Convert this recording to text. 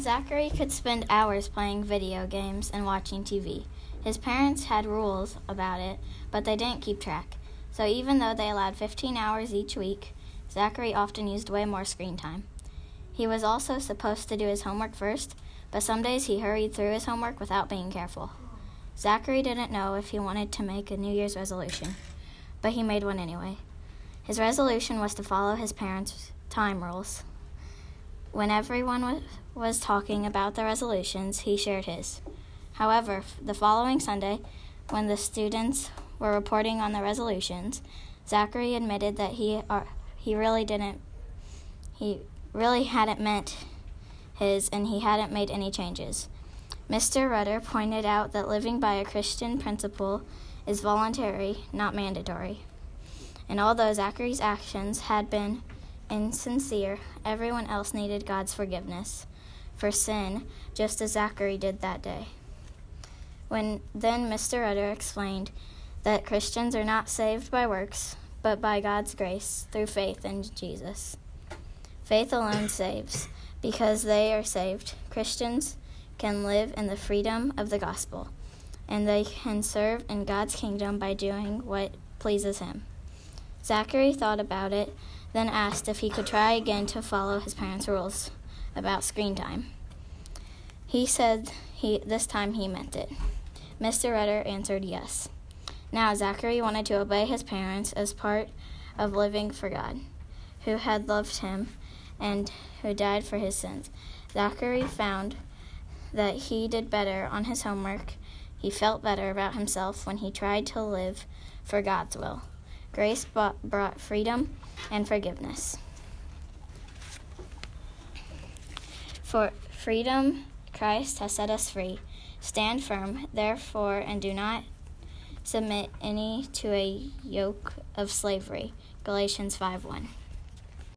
Zachary could spend hours playing video games and watching TV. His parents had rules about it, but they didn't keep track. So even though they allowed 15 hours each week, Zachary often used way more screen time. He was also supposed to do his homework first, but some days he hurried through his homework without being careful. Zachary didn't know if he wanted to make a New Year's resolution, but he made one anyway. His resolution was to follow his parents' time rules. When everyone was, was talking about the resolutions, he shared his. However, the following Sunday, when the students were reporting on the resolutions, Zachary admitted that he uh, he really didn't he really hadn't meant his and he hadn't made any changes. Mr. Rudder pointed out that living by a Christian principle is voluntary, not mandatory. And although Zachary's actions had been insincere, everyone else needed God's forgiveness for sin, just as Zachary did that day. When then Mr. Rudder explained that Christians are not saved by works, but by God's grace through faith in Jesus. Faith alone saves. Because they are saved, Christians can live in the freedom of the gospel, and they can serve in God's kingdom by doing what pleases Him. Zachary thought about it, then asked if he could try again to follow his parents' rules about screen time. He said he this time he meant it. Mr. Rudder answered yes. Now Zachary wanted to obey his parents as part of living for God, who had loved him and who died for his sins. Zachary found that he did better on his homework. He felt better about himself when he tried to live for God's will. Grace brought freedom and forgiveness. For freedom, Christ has set us free. Stand firm, therefore, and do not submit any to a yoke of slavery. Galatians 5 1.